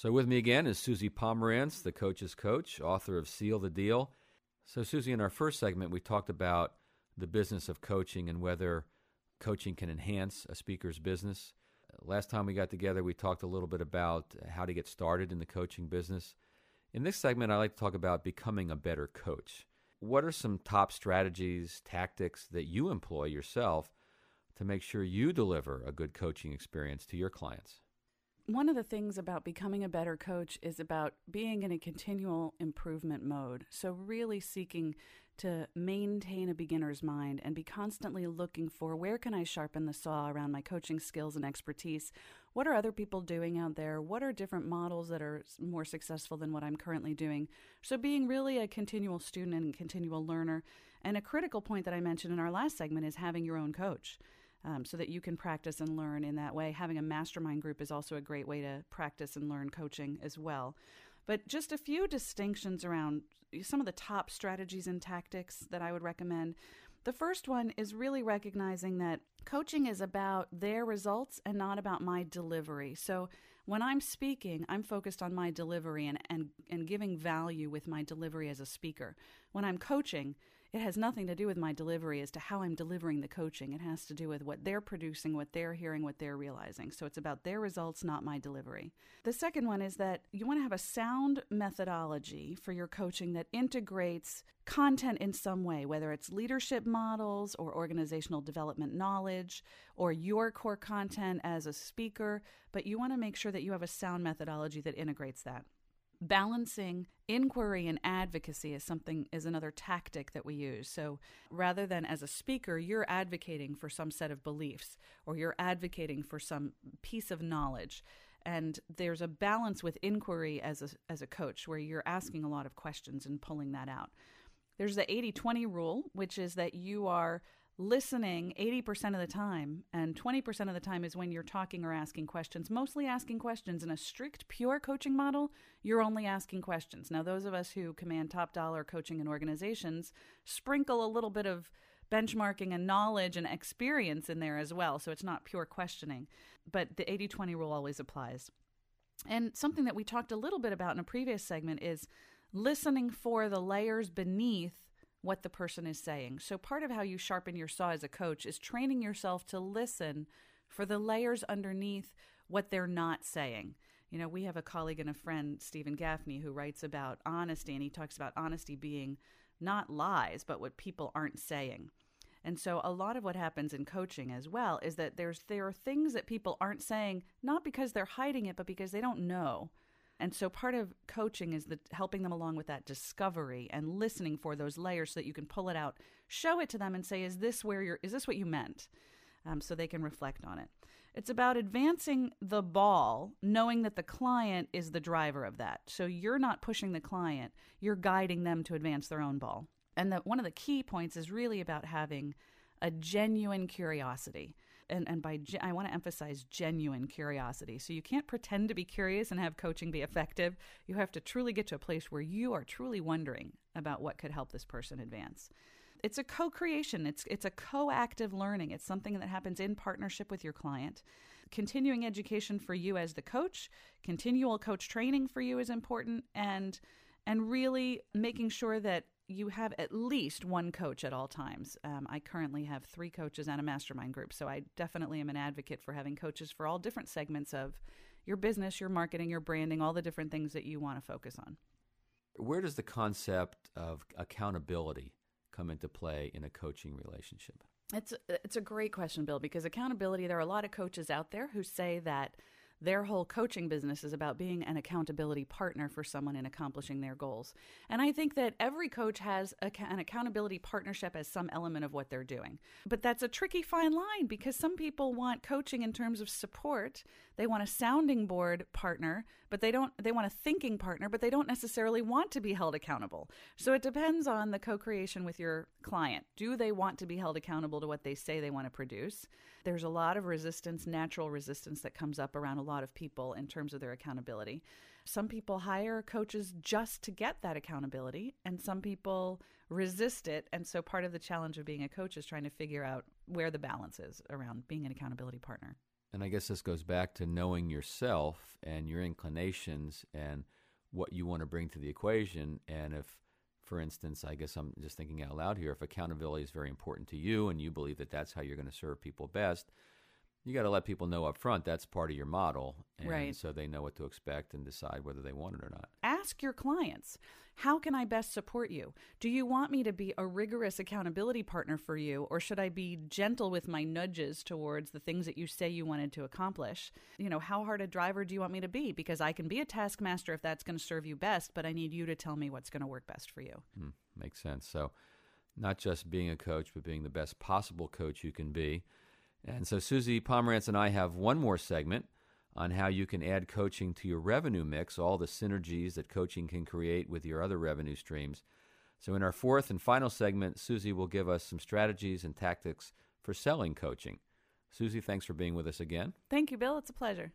So, with me again is Suzi Pomerantz, the coach's coach, author of Seal the Deal. So, Suzi, in our first segment, we talked about the business of coaching and whether coaching can enhance a speaker's business. Last time we got together, we talked a little bit about how to get started in the coaching business. In this segment, I like to talk about becoming a better coach. What are some top strategies, tactics that you employ yourself to make sure you deliver a good coaching experience to your clients? One of the things about becoming a better coach is about being in a continual improvement mode. So, really seeking to maintain a beginner's mind and be constantly looking for where can I sharpen the saw around my coaching skills and expertise? What are other people doing out there? What are different models that are more successful than what I'm currently doing? So, being really a continual student and continual learner. And a critical point that I mentioned in our last segment is having your own coach um, so that you can practice and learn in that way. Having a mastermind group is also a great way to practice and learn coaching as well. But just a few distinctions around some of the top strategies and tactics that I would recommend. The first one is really recognizing that coaching is about their results and not about my delivery. So when I'm speaking, I'm focused on my delivery and, and, and giving value with my delivery as a speaker. When I'm coaching, it has nothing to do with my delivery as to how I'm delivering the coaching. It has to do with what they're producing, what they're hearing, what they're realizing. So it's about their results, not my delivery. The second one is that you want to have a sound methodology for your coaching that integrates content in some way, whether it's leadership models or organizational development knowledge or your core content as a speaker, but you want to make sure that you have a sound methodology that integrates that balancing inquiry and advocacy is something is another tactic that we use. So rather than as a speaker you're advocating for some set of beliefs or you're advocating for some piece of knowledge. And there's a balance with inquiry as a, as a coach where you're asking a lot of questions and pulling that out. There's the 80-20 rule which is that you are listening 80% of the time and 20% of the time is when you're talking or asking questions mostly asking questions in a strict pure coaching model you're only asking questions. Now those of us who command top dollar coaching and organizations sprinkle a little bit of benchmarking and knowledge and experience in there as well so it's not pure questioning. But the 80-20 rule always applies. And something that we talked a little bit about in a previous segment is listening for the layers beneath what the person is saying. So, part of how you sharpen your saw as a coach is training yourself to listen for the layers underneath what they're not saying. You know, we have a colleague and a friend, Stephen Gaffney, who writes about honesty, and he talks about honesty being not lies, but what people aren't saying. And so a lot of what happens in coaching as well is that there's there are things that people aren't saying not because they're hiding it but because they don't know. And so part of coaching is the helping them along with that discovery and listening for those layers so that you can pull it out, show it to them and say, is this where you're, is this what you meant? Um, so they can reflect on it. It's about advancing the ball, knowing that the client is the driver of that. So you're not pushing the client, you're guiding them to advance their own ball. And that one of the key points is really about having a genuine curiosity and, and by ge- I want to emphasize genuine curiosity. So you can't pretend to be curious and have coaching be effective. You have to truly get to a place where you are truly wondering about what could help this person advance. It's a co-creation. It's it's a co-active learning. It's something that happens in partnership with your client. Continuing education for you as the coach, continual coach training for you is important and and really making sure that you have at least one coach at all times. Um, I currently have three coaches and a mastermind group, so I definitely am an advocate for having coaches for all different segments of your business, your marketing, your branding, all the different things that you want to focus on. Where does the concept of accountability come into play in a coaching relationship? It's it's a great question, Bill, because accountability. There are a lot of coaches out there who say that their whole coaching business is about being an accountability partner for someone in accomplishing their goals. And I think that every coach has a, an accountability partnership as some element of what they're doing. But that's a tricky fine line because some people want coaching in terms of support. They want a sounding board partner, but they don't they want a thinking partner, but they don't necessarily want to be held accountable. So it depends on the co-creation with your client. Do they want to be held accountable to what they say they want to produce? There's a lot of resistance, natural resistance that comes up around a lot of people in terms of their accountability. Some people hire coaches just to get that accountability, and some people resist it. And so part of the challenge of being a coach is trying to figure out where the balance is around being an accountability partner. And I guess this goes back to knowing yourself and your inclinations and what you want to bring to the equation. And if, for instance, I guess I'm just thinking out loud here, if accountability is very important to you and you believe that that's how you're going to serve people best, you got to let people know up front that's part of your model. And Right. so they know what to expect and decide whether they want it or not. Ask your clients, how can I best support you? Do you want me to be a rigorous accountability partner for you, or should I be gentle with my nudges towards the things that you say you wanted to accomplish? You know, how hard a driver do you want me to be? Because I can be a taskmaster if that's going to serve you best, but I need you to tell me what's going to work best for you. Hmm, makes sense. So, not just being a coach, but being the best possible coach you can be. And so, Suzi Pomerantz and I have one more segment on how you can add coaching to your revenue mix, all the synergies that coaching can create with your other revenue streams. So, in our fourth and final segment, Suzi will give us some strategies and tactics for selling coaching. Suzi, thanks for being with us again. Thank you, Bill. It's a pleasure.